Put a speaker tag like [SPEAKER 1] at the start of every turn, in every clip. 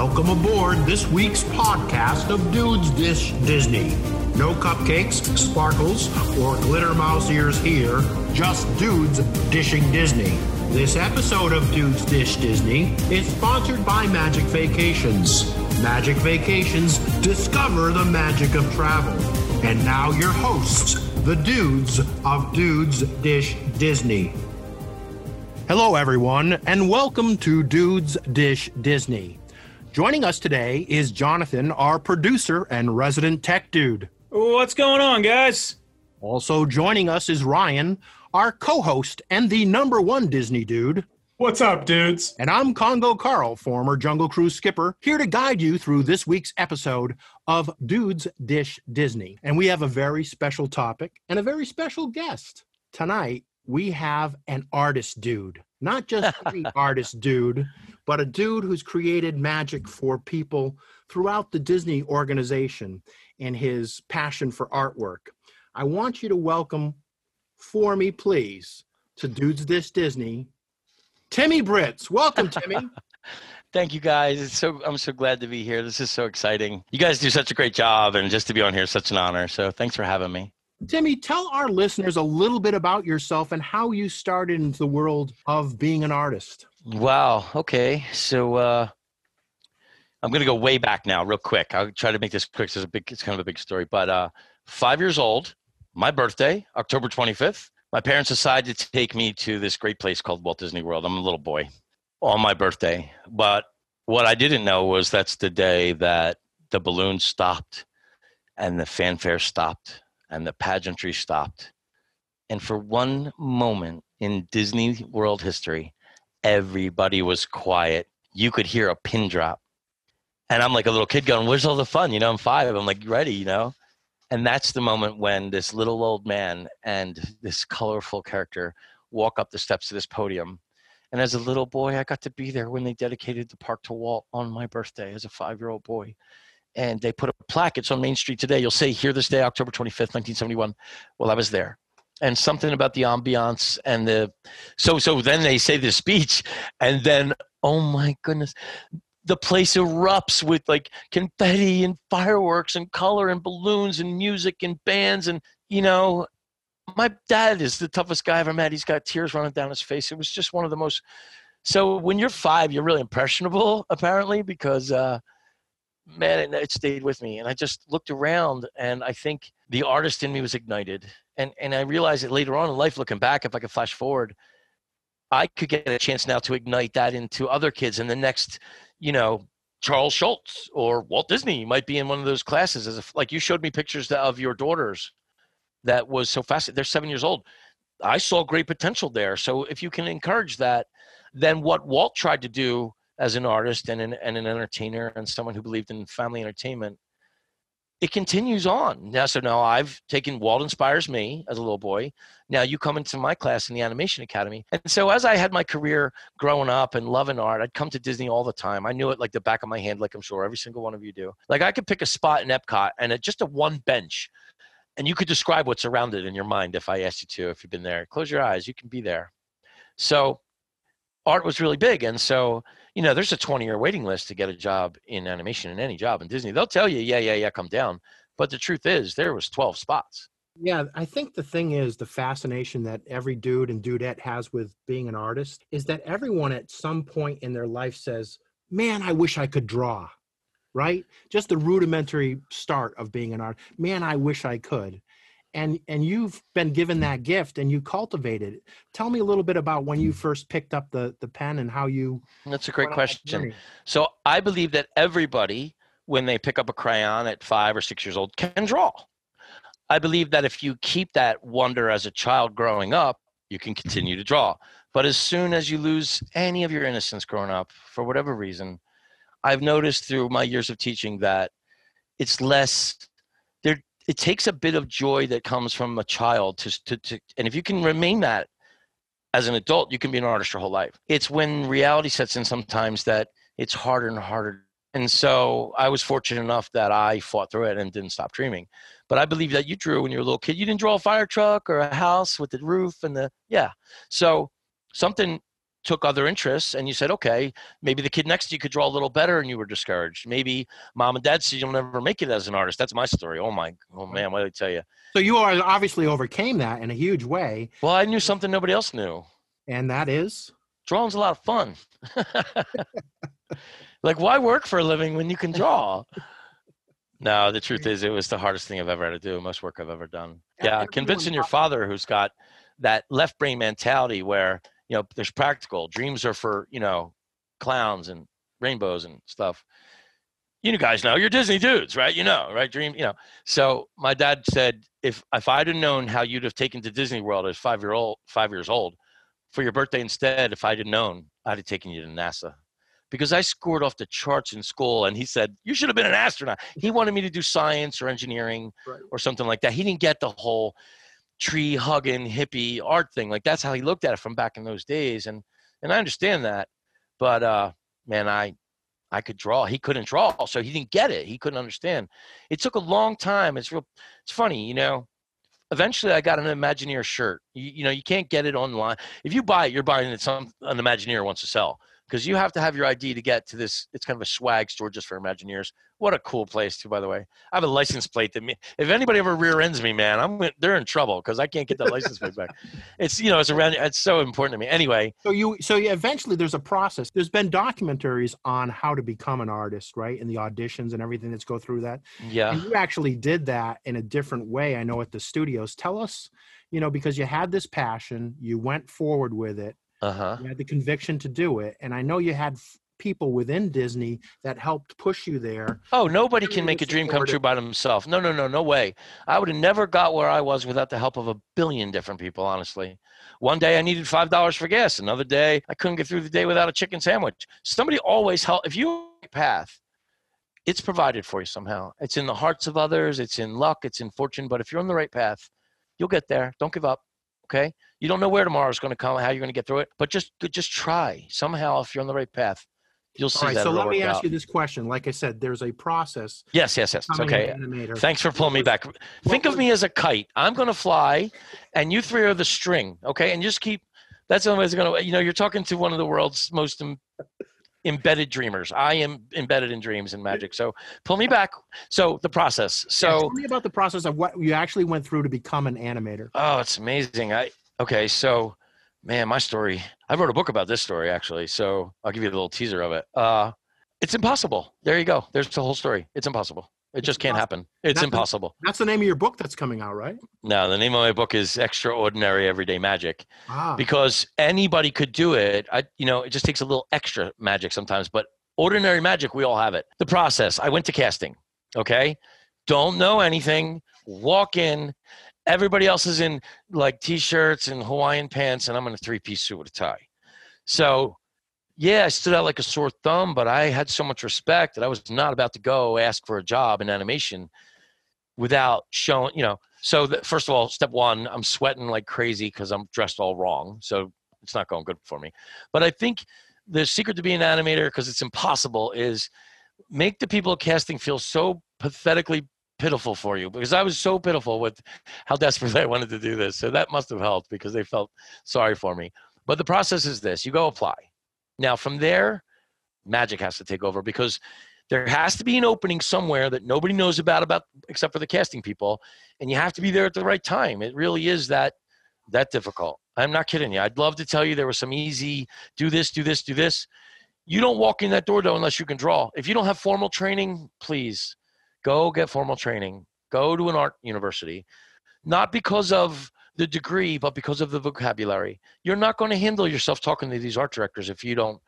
[SPEAKER 1] Welcome aboard this week's podcast of Dudes Dish Disney. No cupcakes, sparkles, or glitter mouse ears here, just dudes dishing Disney. This episode of Dudes Dish Disney is sponsored by Magic Vacations. Magic Vacations, discover the magic of travel. And now your hosts, the dudes of Dudes Dish Disney. Hello, everyone, and welcome to Dudes Dish Disney. Joining us today is Jonathan, our producer and resident tech dude.
[SPEAKER 2] What's going on, guys?
[SPEAKER 1] Also joining us is Ryan, our co host and the number one Disney dude.
[SPEAKER 3] What's up, dudes?
[SPEAKER 1] And I'm Congo Carl, former Jungle Cruise skipper, here to guide you through this week's episode of Dudes Dish Disney. And we have a very special topic and a very special guest. Tonight, we have an artist dude, not just any artist dude, but a dude who's created magic for people throughout the Disney organization and his passion for artwork. I want you to welcome for me, please, to Dudes Dish Disney, Timmy Britt. Welcome, Timmy.
[SPEAKER 4] Thank you guys. It's so I'm so glad to be here. This is so exciting. You guys do such a great job and just to be on here is such an honor. So thanks for having me.
[SPEAKER 1] Timmy, tell our listeners a little bit about yourself and how you started into the world of being an artist.
[SPEAKER 4] Wow. Okay. So uh I'm going to go way back now real quick. I'll try to make this quick. It's a big it's kind of a big story, but uh 5 years old, my birthday, October 25th, my parents decided to take me to this great place called Walt Disney World. I'm a little boy on my birthday. But what I didn't know was that's the day that the balloon stopped and the fanfare stopped and the pageantry stopped. And for one moment in Disney World history, everybody was quiet. You could hear a pin drop. And I'm like a little kid going, Where's all the fun? You know, I'm five. I'm like, ready, you know? And that's the moment when this little old man and this colorful character walk up the steps to this podium. And as a little boy, I got to be there when they dedicated the park to Walt on my birthday as a five year old boy. And they put a plaque, it's on Main Street today. You'll say, Here this day, October 25th, 1971. Well, I was there. And something about the ambiance and the. So, so then they say the speech, and then, oh my goodness, the place erupts with like confetti and fireworks and color and balloons and music and bands and you know my dad is the toughest guy I've ever met he's got tears running down his face it was just one of the most so when you're five you're really impressionable apparently because uh man it, it stayed with me and i just looked around and i think the artist in me was ignited and and i realized that later on in life looking back if i could flash forward i could get a chance now to ignite that into other kids in the next you know, Charles Schulz or Walt Disney might be in one of those classes. As if, like you showed me pictures of your daughters, that was so fast. They're seven years old. I saw great potential there. So if you can encourage that, then what Walt tried to do as an artist and an, and an entertainer and someone who believed in family entertainment it continues on. Now, so now I've taken Walt inspires me as a little boy. Now you come into my class in the Animation Academy. And so as I had my career growing up and loving art, I'd come to Disney all the time. I knew it like the back of my hand, like I'm sure every single one of you do. Like I could pick a spot in Epcot and it, just a one bench. And you could describe what's around it in your mind if I asked you to, if you've been there. Close your eyes, you can be there. So art was really big. And so you know, there's a 20 year waiting list to get a job in animation in any job in Disney. They'll tell you, yeah, yeah, yeah, come down. But the truth is, there was 12 spots.
[SPEAKER 1] Yeah, I think the thing is the fascination that every dude and dudette has with being an artist is that everyone at some point in their life says, "Man, I wish I could draw." Right? Just the rudimentary start of being an artist. Man, I wish I could and and you've been given that gift and you cultivated it. Tell me a little bit about when you first picked up the the pen and how you
[SPEAKER 4] that's a great question. so i believe that everybody when they pick up a crayon at five or six years old can draw. I believe that if you keep that wonder as a child growing up you can continue to draw. But as soon as you lose any of your innocence growing up for whatever reason i've noticed through my years of teaching that it's less it takes a bit of joy that comes from a child to, to, to and if you can remain that as an adult you can be an artist your whole life. It's when reality sets in sometimes that it's harder and harder. And so i was fortunate enough that i fought through it and didn't stop dreaming. But i believe that you drew when you were a little kid. You didn't draw a fire truck or a house with the roof and the yeah. So something took other interests and you said, okay, maybe the kid next to you could draw a little better and you were discouraged. Maybe mom and dad said you'll never make it as an artist. That's my story. Oh my, oh man, what did I tell you?
[SPEAKER 1] So you are obviously overcame that in a huge way.
[SPEAKER 4] Well, I knew something nobody else knew.
[SPEAKER 1] And that is?
[SPEAKER 4] Drawing's a lot of fun. like, why work for a living when you can draw? No, the truth is, it was the hardest thing I've ever had to do. Most work I've ever done. Yeah, convincing your father, who's got that left brain mentality, where you know there's practical dreams are for you know clowns and rainbows and stuff. You guys know you're Disney dudes, right? You know, right? Dream, you know. So my dad said, if if I'd have known how you'd have taken to Disney World as five year old, five years old, for your birthday instead, if I'd have known, I'd have taken you to NASA because I scored off the charts in school. And he said, You should have been an astronaut. He wanted me to do science or engineering right. or something like that. He didn't get the whole tree hugging hippie art thing. Like that's how he looked at it from back in those days. And and I understand that. But uh man, I I could draw. He couldn't draw, so he didn't get it. He couldn't understand. It took a long time. It's real it's funny, you know. Eventually I got an Imagineer shirt. You, you know, you can't get it online. If you buy it, you're buying it some an Imagineer wants to sell because you have to have your ID to get to this. It's kind of a swag store just for Imagineers. What a cool place, too, by the way. I have a license plate that me, if anybody ever rear ends me, man, I'm they're in trouble because I can't get that license plate back. It's you know it's around. It's so important to me. Anyway,
[SPEAKER 1] so you so you, eventually there's a process. There's been documentaries on how to become an artist, right? And the auditions and everything that's go through that.
[SPEAKER 4] Yeah,
[SPEAKER 1] and you actually did that in a different way. I know at the studios. Tell us, you know, because you had this passion, you went forward with it
[SPEAKER 4] uh-huh.
[SPEAKER 1] You had the conviction to do it, and I know you had f- people within Disney that helped push you there.
[SPEAKER 4] Oh, nobody can make a dream come true by themselves. No, no, no, no way. I would have never got where I was without the help of a billion different people. Honestly, one day I needed five dollars for gas. Another day I couldn't get through the day without a chicken sandwich. Somebody always help. If you path, it's provided for you somehow. It's in the hearts of others. It's in luck. It's in fortune. But if you're on the right path, you'll get there. Don't give up. Okay. You don't know where tomorrow is going to come, how you're going to get through it, but just just try somehow. If you're on the right path, you'll see
[SPEAKER 1] All right,
[SPEAKER 4] that.
[SPEAKER 1] So let me ask
[SPEAKER 4] out.
[SPEAKER 1] you this question. Like I said, there's a process.
[SPEAKER 4] Yes, yes, yes. Okay. Thanks for pulling me back. Think of me as a kite. I'm going to fly, and you three are the string. Okay, and just keep. That's the only way it's going to. You know, you're talking to one of the world's most embedded dreamers. I am embedded in dreams and magic. So pull me back. So the process. So yeah,
[SPEAKER 1] tell me about the process of what you actually went through to become an animator.
[SPEAKER 4] Oh, it's amazing. I okay. So man, my story. I wrote a book about this story actually. So I'll give you a little teaser of it. Uh, it's impossible. There you go. There's the whole story. It's impossible. It just can't happen. It's that's impossible.
[SPEAKER 1] The, that's the name of your book that's coming out, right?
[SPEAKER 4] No, the name of my book is Extraordinary Everyday Magic.
[SPEAKER 1] Ah.
[SPEAKER 4] Because anybody could do it. I, you know, it just takes a little extra magic sometimes, but ordinary magic, we all have it. The process. I went to casting. Okay, don't know anything. Walk in. Everybody else is in like t-shirts and Hawaiian pants, and I'm in a three-piece suit with a tie. So yeah, I stood out like a sore thumb, but I had so much respect that I was not about to go ask for a job in animation without showing, you know. So, the, first of all, step one, I'm sweating like crazy because I'm dressed all wrong. So, it's not going good for me. But I think the secret to being an animator, because it's impossible, is make the people casting feel so pathetically pitiful for you because I was so pitiful with how desperately I wanted to do this. So that must have helped because they felt sorry for me. But the process is this you go apply. Now, from there, magic has to take over because there has to be an opening somewhere that nobody knows about about except for the casting people and you have to be there at the right time it really is that that difficult i'm not kidding you i'd love to tell you there was some easy do this do this do this you don't walk in that door though unless you can draw if you don't have formal training please go get formal training go to an art university not because of the degree, but because of the vocabulary. You're not going to handle yourself talking to these art directors if you don't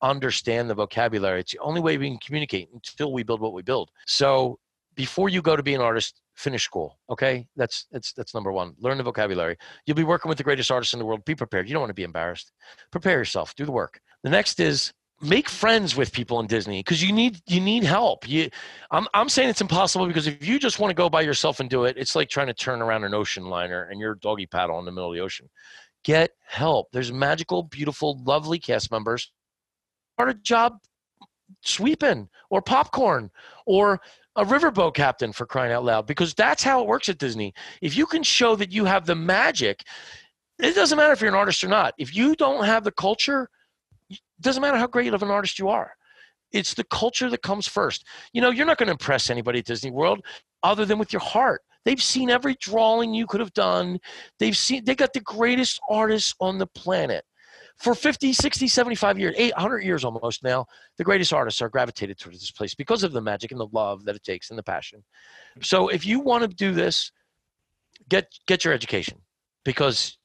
[SPEAKER 4] understand the vocabulary. It's the only way we can communicate until we build what we build. So before you go to be an artist, finish school. Okay, that's that's that's number one. Learn the vocabulary. You'll be working with the greatest artists in the world. Be prepared. You don't want to be embarrassed. Prepare yourself. Do the work. The next is make friends with people in Disney because you need you need help. You, I'm I'm saying it's impossible because if you just want to go by yourself and do it, it's like trying to turn around an ocean liner and you're doggy paddle in the middle of the ocean. Get help. There's magical, beautiful, lovely cast members. Start a job sweeping or popcorn or a riverboat captain for crying out loud because that's how it works at Disney. If you can show that you have the magic, it doesn't matter if you're an artist or not. If you don't have the culture, doesn't matter how great of an artist you are. It's the culture that comes first. You know, you're not going to impress anybody at Disney World other than with your heart. They've seen every drawing you could have done. They've seen they got the greatest artists on the planet. For 50, 60, 75 years, 800 years almost now, the greatest artists are gravitated towards this place because of the magic and the love that it takes and the passion. So if you want to do this, get get your education because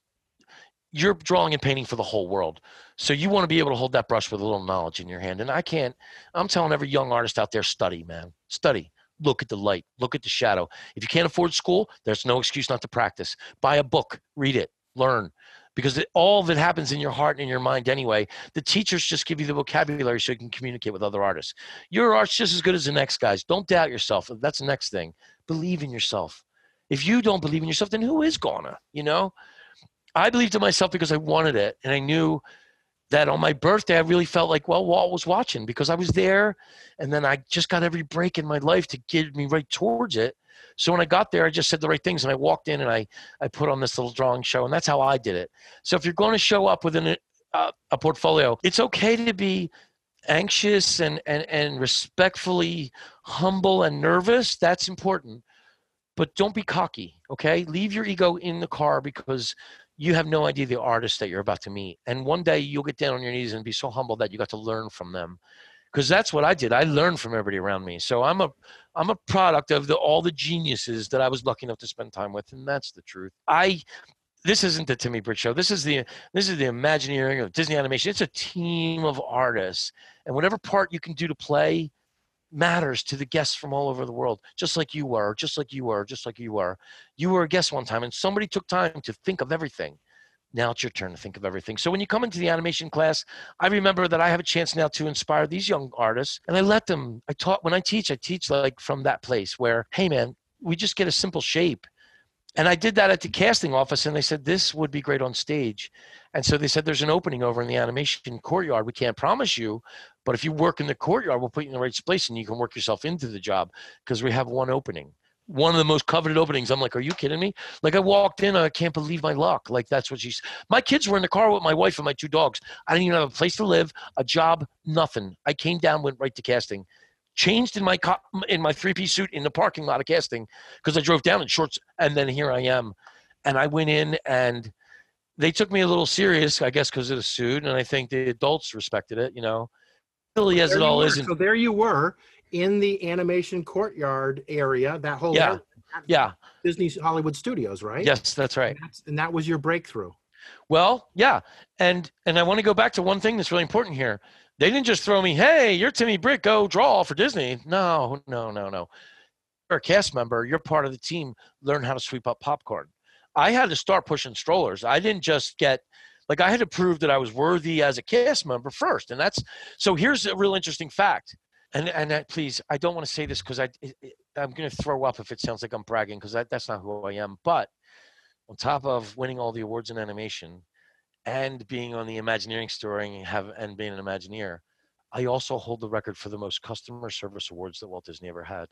[SPEAKER 4] you're drawing and painting for the whole world. So you want to be able to hold that brush with a little knowledge in your hand. And I can't, I'm telling every young artist out there, study, man. Study. Look at the light. Look at the shadow. If you can't afford school, there's no excuse not to practice. Buy a book, read it, learn. Because it, all that happens in your heart and in your mind anyway, the teachers just give you the vocabulary so you can communicate with other artists. Your art's just as good as the next guy's. Don't doubt yourself. That's the next thing. Believe in yourself. If you don't believe in yourself, then who is gonna? You know, I believed in myself because I wanted it, and I knew that on my birthday I really felt like well Walt was watching because I was there, and then I just got every break in my life to get me right towards it. So when I got there, I just said the right things, and I walked in and I I put on this little drawing show, and that's how I did it. So if you're going to show up with an, uh, a portfolio, it's okay to be anxious and, and and respectfully humble and nervous. That's important, but don't be cocky. Okay, leave your ego in the car because you have no idea the artist that you're about to meet. And one day you'll get down on your knees and be so humble that you got to learn from them. Because that's what I did. I learned from everybody around me. So I'm a I'm a product of the all the geniuses that I was lucky enough to spend time with, and that's the truth. I this isn't the Timmy Britt show. This is the this is the Imagineering of Disney Animation. It's a team of artists, and whatever part you can do to play, matters to the guests from all over the world, just like you were, just like you were, just like you were. You were a guest one time, and somebody took time to think of everything. Now it's your turn to think of everything. So when you come into the animation class, I remember that I have a chance now to inspire these young artists, and I let them. I taught when I teach, I teach like from that place where, hey man, we just get a simple shape and I did that at the casting office, and they said this would be great on stage. And so they said there's an opening over in the animation courtyard. We can't promise you, but if you work in the courtyard, we'll put you in the right place, and you can work yourself into the job because we have one opening, one of the most coveted openings. I'm like, are you kidding me? Like I walked in, I can't believe my luck. Like that's what she's. My kids were in the car with my wife and my two dogs. I didn't even have a place to live, a job, nothing. I came down, went right to casting changed in my co- in my three piece suit in the parking lot of casting because I drove down in shorts, and then here I am, and I went in and they took me a little serious, I guess, because of the suit, and I think the adults respected it. You know, silly as
[SPEAKER 1] There
[SPEAKER 4] it all
[SPEAKER 1] were.
[SPEAKER 4] is. and-
[SPEAKER 1] So there you were in the animation courtyard area, that whole
[SPEAKER 4] Yeah.
[SPEAKER 1] area,
[SPEAKER 4] yeah.
[SPEAKER 1] Disney Hollywood Studios, right?
[SPEAKER 4] Yes, that's right.
[SPEAKER 1] And, that's, and that was your breakthrough.
[SPEAKER 4] Well, yeah, and and I want to go back to one thing that's really important here. They didn't just throw me, "Hey, you're Timmy Britt, go draw for Disney." No, no, no, no. You're a cast member. You're part of the team. Learn how to sweep up popcorn. I had to start pushing strollers. I didn't just get like I had to prove that I was worthy as a cast member first, and that's so. Here's a real interesting fact, and and I, please, I don't want to say this because I it, it- I'm going to throw up if it sounds like I'm bragging because that, that's not who I am. But on top of winning all the awards in animation and being on the Imagineering story and have and being an Imagineer, I also hold the record for the most customer service awards that Walt Disney ever had.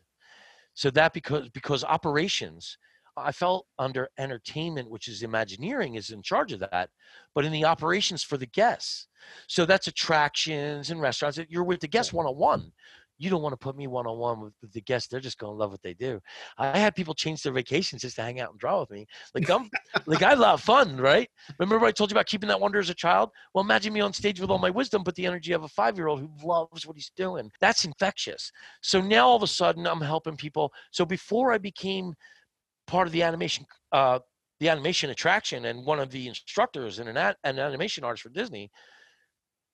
[SPEAKER 4] So that because because operations, I felt under entertainment, which is Imagineering, is in charge of that, but in the operations for the guests. So that's attractions and restaurants. You're with the guests one on one. You don't want to put me one on one with the guests. They're just going to love what they do. I had people change their vacations just to hang out and draw with me. Like I'm, like I love fun, right? Remember I told you about keeping that wonder as a child? Well, imagine me on stage with all my wisdom, but the energy of a five-year-old who loves what he's doing. That's infectious. So now all of a sudden I'm helping people. So before I became part of the animation, uh, the animation attraction and one of the instructors and an, a- an animation artist for Disney,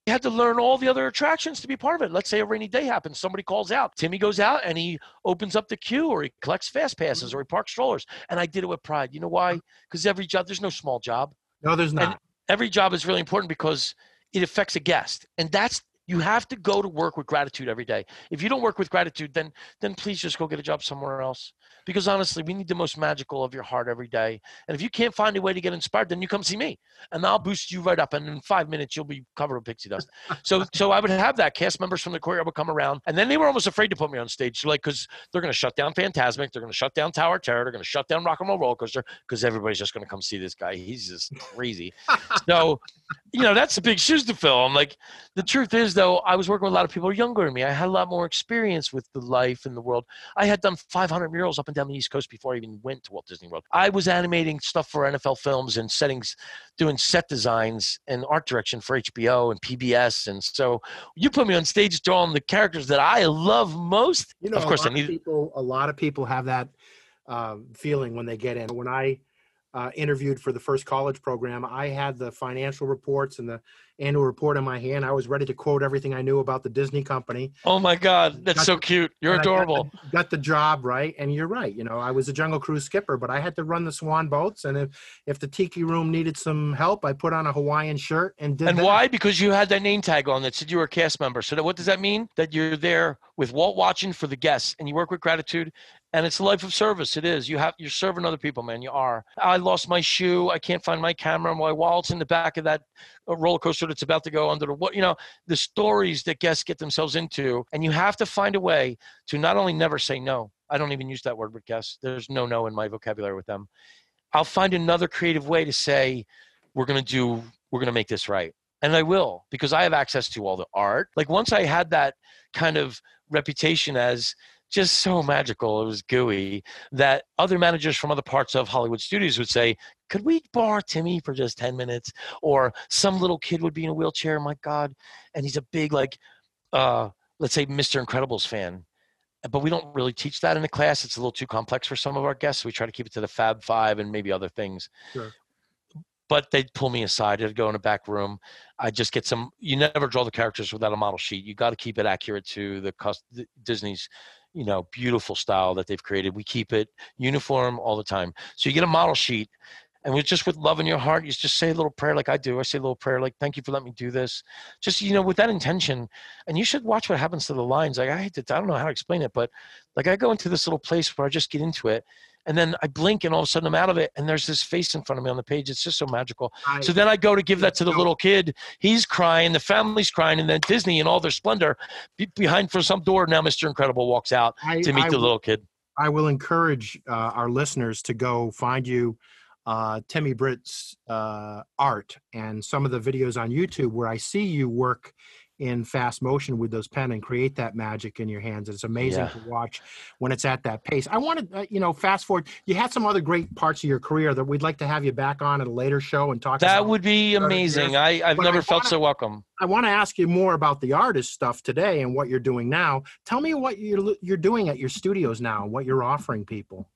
[SPEAKER 4] he had to learn all the other attractions to be part of it. Let's say a rainy day happens, somebody calls out. Timmy goes out and he opens up the queue or he collects fast passes or he parks strollers. And I did it with pride. You know why? Because every job, there's no small job
[SPEAKER 1] No, there's not.
[SPEAKER 4] every job is really important because it affects a guest and that's you have to go to work with gratitude every day. If you don't work with gratitude then then please just go get a job somewhere else. Because honestly we need the most magical of your heart every day. And if you can't find a way to get inspired then you come see me and i'll boost you right up and in five minutes you'll be covered with pixie dust. So so i would have that. Cast members from the courtyard would come around and then they were almost afraid to put me on stage like because they're going to shut down Fantasmic they're going to shut down tower terror they're going to shut down rock and roll roller coaster because everybody's just going to come see this guy. He's just crazy. So you know, that's the big shoes to fill. I'm like, the truth is, though, I was working with a lot of people younger than me. I had a lot more experience with the life and the world. I had done 500 murals up and down the East Coast before I even went to Walt Disney World. I was animating stuff for NFL films and settings, doing set designs and art direction for HBO and PBS. And so you put me on stage drawing the characters that I love most.
[SPEAKER 1] You know,
[SPEAKER 4] of course,
[SPEAKER 1] a
[SPEAKER 4] I
[SPEAKER 1] lot
[SPEAKER 4] need.
[SPEAKER 1] of people. A lot of people have that uh, feeling when they get in. When I uh, interviewed for the first college program, I had the financial reports and the annual report in my hand. I was ready to quote everything I knew about the Disney company.
[SPEAKER 4] Oh my God, that's
[SPEAKER 1] Got
[SPEAKER 4] so
[SPEAKER 1] the-
[SPEAKER 4] cute. You're
[SPEAKER 1] I got
[SPEAKER 4] adorable.
[SPEAKER 1] the- Got the, job right, and you're right. You know, I was a Jungle Cruise skipper, but I had to run the Swan boats, and if if the Tiki Room needed some help, I put on a Hawaiian shirt and did
[SPEAKER 4] And
[SPEAKER 1] that.
[SPEAKER 4] why? Because you had that name tag on that said you were a cast member. So that, what does that mean? That you're there with Walt watching for the guests, and you work with gratitude, and it's a life of service. It is. You have you're serving other people, man. You are. I lost my shoe. I can't find my camera. My wallet's in the back of that uh, roller coaster that's about to go under the what? You know the stories that guests get themselves into, and you have to find a way to not only never say no. I don't even use that word with guests. There's no no in my vocabulary with them. I'll find another creative way to say we're going to do we're going to make this right and i will because i have access to all the art like once i had that kind of reputation as just so magical it was gooey that other managers from other parts of hollywood studios would say could we borrow timmy for just 10 minutes or some little kid would be in a wheelchair my god and he's a big like uh let's say mr incredibles fan but we don't really teach that in the class it's a little too complex for some of our guests we try to keep it to the fab five and maybe other things
[SPEAKER 1] Sure.
[SPEAKER 4] but they'd pull me aside. I'd go in a back room. I just get some. You never draw the characters without a model sheet. You got to keep it accurate to the cus- the- Disney's, you know, beautiful style that they've created. We keep it uniform all the time. So you get a model sheet, and with just with love in your heart, you just say a little prayer like I do. I say a little prayer like, "Thank you for letting me do this." Just you know, with that intention. And you should watch what happens to the lines. Like I hate to, I don't know how to explain it, but like I go into this little place where I just get into it. And then I blink, and all of a sudden I'm out of it, and there's this face in front of me on the page. It's just so magical.
[SPEAKER 1] I,
[SPEAKER 4] So then I go to give that to the little kid. He's crying, the family's crying, and then Disney in all their splendor, be- behind for some door, now Mr. Incredible walks out
[SPEAKER 1] I,
[SPEAKER 4] to meet
[SPEAKER 1] I
[SPEAKER 4] the
[SPEAKER 1] will-
[SPEAKER 4] little kid.
[SPEAKER 1] I will encourage uh, our listeners to go find you, uh, Timmy Britt's uh, art and some of the videos on YouTube where I see you work in fast motion with those pen and create that magic in your hands. It's amazing
[SPEAKER 4] Yeah.
[SPEAKER 1] to watch when it's at that pace. I wanted, uh, you know, fast forward. You had some other great parts of your career that we'd like to have you back on at a later show and talk.
[SPEAKER 4] To.
[SPEAKER 1] That
[SPEAKER 4] would be amazing. I, I've
[SPEAKER 1] But
[SPEAKER 4] never
[SPEAKER 1] I
[SPEAKER 4] felt
[SPEAKER 1] wanna-
[SPEAKER 4] so welcome.
[SPEAKER 1] I want to ask you more about the artist stuff today and what you're doing now. Tell me what you're you're doing at your studios now, and what you're offering people.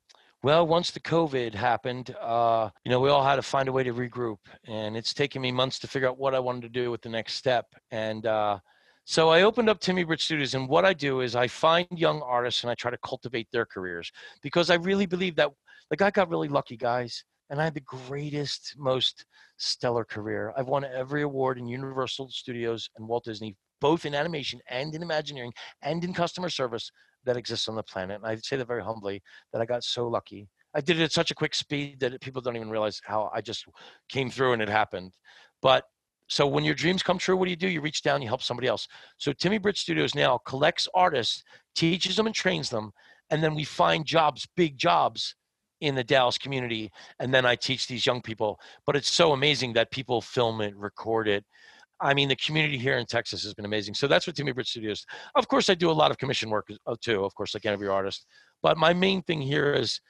[SPEAKER 4] Well, once the COVID happened, uh, you know, we all had to find a way to regroup, and it's taken me months to figure out what I wanted to do with the next step. And uh, so I opened up Timmy Britt Studios, and what I do is I find young artists and I try to cultivate their careers because I really believe that, like, I got really lucky, guys, and I had the greatest, most stellar career. I've won every award in Universal Studios and Walt Disney, both in animation and in Imagineering and in customer service that exists on the planet. And I say that very humbly that I got so lucky. I did it at such a quick speed that people don't even realize how I just came through and it happened. But so when your dreams come true, what do you do? You reach down, you help somebody else. So Timmy Britt Studios now collects artists, teaches them and trains them, and then we find jobs, big jobs in the Dallas community. And then I teach these young people. But it's so amazing that people film it, record it. I mean, the community here in Texas has been amazing. So that's what Timmy Britt Studios. Of course, I do a lot of commission work uh, too, of course, like every artist. But my main thing here is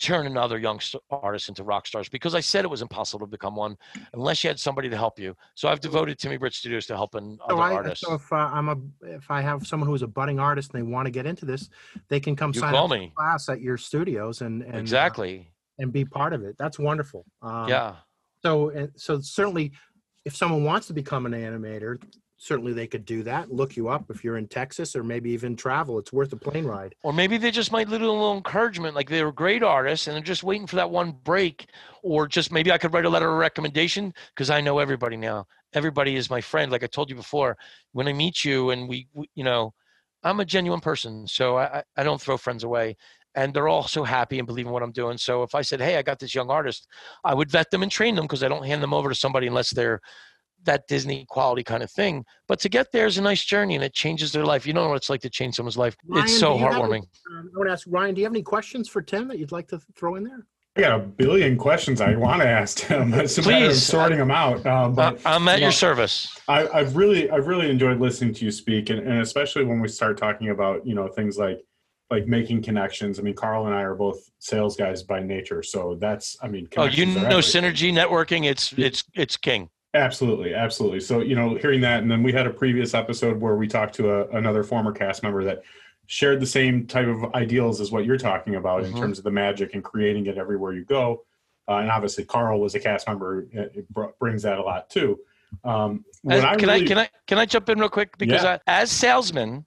[SPEAKER 4] turning other young st- artists into rock stars because I said it was impossible to become one unless you had somebody to help you. So I've devoted Timmy Britt Studios to helping
[SPEAKER 1] So,
[SPEAKER 4] other
[SPEAKER 1] I,
[SPEAKER 4] artists.
[SPEAKER 1] so if uh, I'm a if I have someone who's a budding artist and they want to get into this, they can come
[SPEAKER 4] You
[SPEAKER 1] sign up
[SPEAKER 4] me.
[SPEAKER 1] a class at your studios and, and uh,
[SPEAKER 4] exactly.
[SPEAKER 1] and be part of it. That's wonderful. Um,
[SPEAKER 4] yeah.
[SPEAKER 1] So so certainly, if someone wants to become an animator, certainly they could do that. Look you up if you're in Texas or maybe even travel. It's worth a plane ride.
[SPEAKER 4] Or maybe they just might need a little encouragement, like they were great artists and they're just waiting for that one break. Or just maybe I could write a letter of recommendation because I know everybody now. Everybody is my friend. Like I told you before, when I meet you and we, we you know, I'm a genuine person, so I, I- I don't throw friends away. And they're all so happy and believe in what I'm doing. So if I said, "Hey, I got this young artist," I would vet them and train them because I don't hand them over to somebody unless they're that Disney quality kind of thing. But to get there is a nice journey and it changes their life. You know what it's like to change someone's life.
[SPEAKER 1] Ryan,
[SPEAKER 4] it's so
[SPEAKER 1] do you have any-
[SPEAKER 4] heartwarming.
[SPEAKER 1] Um, I want to ask Ryan, do you have any questions for Tim that you'd like to throw in there?
[SPEAKER 3] I got a billion questions I want to ask him. It's a matter of
[SPEAKER 4] Please.
[SPEAKER 3] sorting them out. Um,
[SPEAKER 4] Uh,
[SPEAKER 3] but
[SPEAKER 4] I'm at
[SPEAKER 3] you
[SPEAKER 4] your service.
[SPEAKER 3] I, I've really, I've really enjoyed listening to you speak, and, and especially when we start talking about, you know, things like, like making connections. I mean, Carl and I are both sales guys by nature, so that's, I mean,
[SPEAKER 4] Oh, you know synergy networking. It's it's it's king.
[SPEAKER 3] Absolutely, absolutely. So you know, hearing that, and then we had a previous episode where we talked to a, another former cast member that shared the same type of ideals as what you're talking about in
[SPEAKER 4] Mhm.
[SPEAKER 3] terms of the magic and creating it everywhere you go. Uh, and obviously, Carl was a cast member; it, it br- brings that a lot too. Um,
[SPEAKER 4] As-
[SPEAKER 3] I
[SPEAKER 4] can I can I can I jump in real quick because
[SPEAKER 3] Yeah.
[SPEAKER 4] I, as salesman,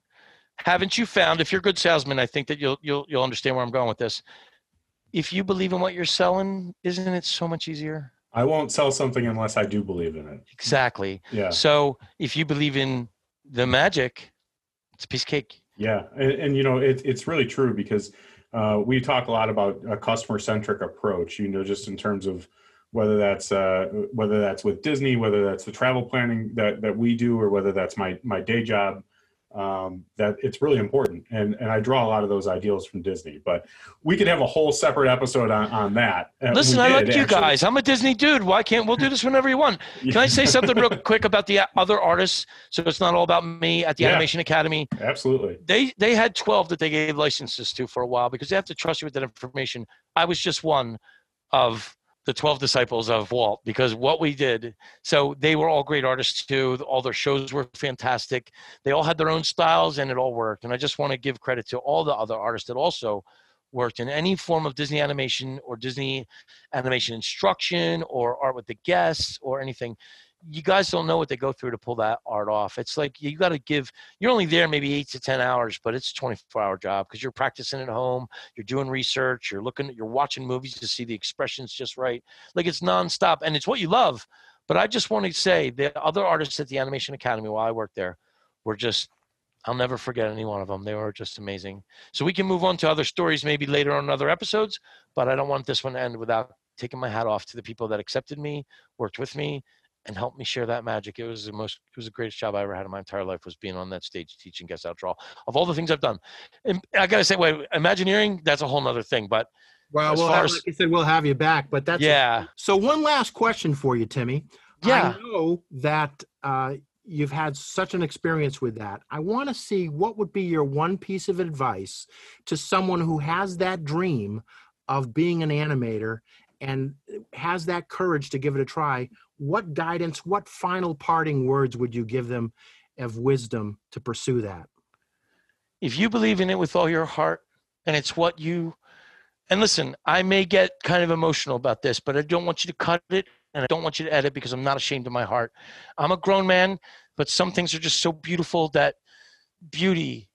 [SPEAKER 4] haven't you found if you're a good salesman, I think that you'll you'll you'll understand where I'm going with this. If you believe in what you're selling, isn't it so much easier?
[SPEAKER 3] I won't sell something unless I do believe in it.
[SPEAKER 4] Exactly.
[SPEAKER 3] Yeah,
[SPEAKER 4] So if you believe in the magic, it's a piece of cake.
[SPEAKER 3] yeah, and, and you know, it, it's really true because uh, we talk a lot about a customer centric approach. You know, just in terms of whether that's uh, whether that's with Disney, whether that's the travel planning that that we do, or whether that's my my day job. Um, that it's really important, and and I draw a lot of those ideals from Disney. But we could have a whole separate episode on on that. Uh,
[SPEAKER 4] Listen, I like you
[SPEAKER 3] actually.
[SPEAKER 4] guys. I'm a Disney dude. Why can't we'll do this whenever you want? Can I say something real quick about the other artists? So it's not all about me at the
[SPEAKER 3] Yeah.
[SPEAKER 4] Animation Academy.
[SPEAKER 3] Absolutely.
[SPEAKER 4] They they had 12 that they gave licenses to for a while because they have to trust you with that information. I was just one of the 12 disciples of Walt because what we did. So they were all great artists too. All their shows were fantastic. They all had their own styles and it all worked. And I just want to give credit to all the other artists that also worked in any form of Disney animation or Disney animation instruction or art with the guests or anything. You guys don't know what they go through to pull that art off. It's like you got to give. You're only there maybe eight to ten hours, but it's a 24 hour job because you're practicing at home, you're doing research, you're looking, you're watching movies to see the expressions just right. Like it's nonstop, and it's what you love. But I just want to say the other artists at the Animation Academy while I worked there were just. I'll never forget any one of them. They were just amazing. So we can move on to other stories maybe later on other episodes, but I don't want this one to end without taking my hat off to the people that accepted me, worked with me, and helped me share that magic. It was the most, it was the greatest job I ever had in my entire life was being on that stage teaching guest outdraw of all the things I've done. And I gotta say, wait, Imagineering, that's a whole nother thing. But
[SPEAKER 5] Well,
[SPEAKER 4] As
[SPEAKER 5] we'll
[SPEAKER 4] far
[SPEAKER 5] have,
[SPEAKER 4] as-
[SPEAKER 5] like you said, we'll have you back. But that's
[SPEAKER 4] yeah,
[SPEAKER 5] So one last question for you, Timmy.
[SPEAKER 4] yeah,
[SPEAKER 5] I know that uh, you've had such an experience with that. I want to see what would be your one piece of advice to someone who has that dream of being an animator and has that courage to give it a try. What guidance, what final parting words would you give them of wisdom to pursue that?
[SPEAKER 4] if you believe in it with all your heart and it's what you and listen i may get kind of emotional about this but i don't want you to cut it and i don't want you to edit because i'm not ashamed of my heart i'm a grown man but some things are just so beautiful that beauty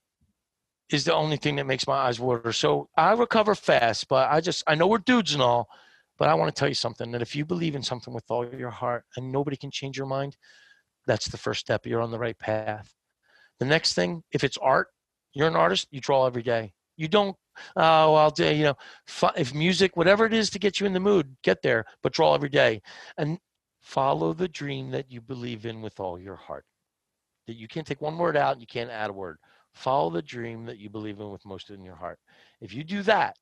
[SPEAKER 4] is the only thing that makes my eyes water so i recover fast but i just i know we're dudes and all but i want to tell you something that if you believe in something with all your heart and nobody can change your mind that's the first step. You're on the right path. The next thing if it's art you're an artist you draw every day. You don't oh i'll do you know if music whatever it is to get you in the mood get there but draw every day. And follow the dream that you believe in with all your heart. That you can't take one word out you can't add a word. Follow the dream that you believe in with most in your heart. If you do that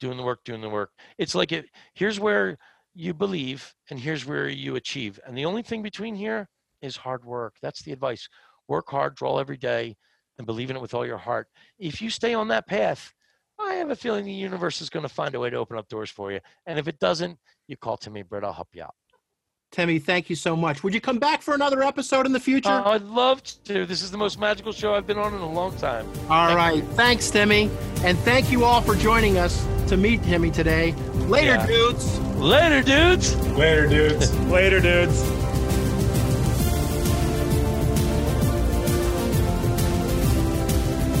[SPEAKER 4] doing the work doing the work it's like it here's where you believe and here's where you achieve and the only thing between here is hard work that's the advice work hard draw every day and believe in it with all your heart. If you stay on that path, I have a feeling the universe is going to find a way to open up doors for you. And if it doesn't, you call Timmy Britt. I'll help you out.
[SPEAKER 5] Timmy, thank you so much. Would you come back for another episode in the future?
[SPEAKER 4] Oh, I'd love to. This is the most magical show I've been on in a long time.
[SPEAKER 5] All right. Thanks, Timmy. And thank you all for joining us to meet Timmy today. Later,
[SPEAKER 4] Yeah.
[SPEAKER 5] dudes.
[SPEAKER 4] Later, dudes.
[SPEAKER 3] Later, dudes.
[SPEAKER 2] Later, dudes.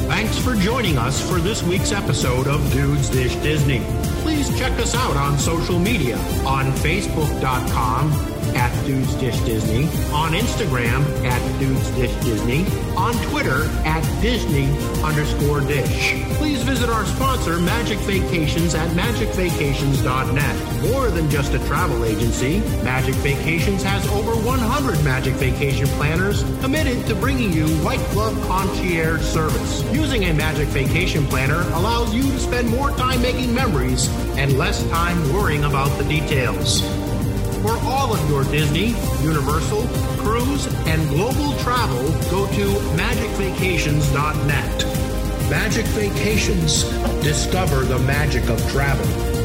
[SPEAKER 1] Thanks for joining us for this week's episode of Dudes Dish Disney. Please check us out on social media on Facebook.com at Dudes Dish Disney, on Instagram at Dudes Dish Disney, on Twitter at Disney underscore Dish. Please visit our sponsor, Magic Vacations, at magicvacations.net. More than just a travel agency, Magic Vacations has over 100 Magic Vacation planners committed to bringing you white glove concierge service. Using a Magic Vacation planner allows you to spend more time making memories and less time worrying about the details. For all of your Disney, Universal, cruise, and global travel, go to magicvacations.net. Magic Vacations. Discover the magic of travel.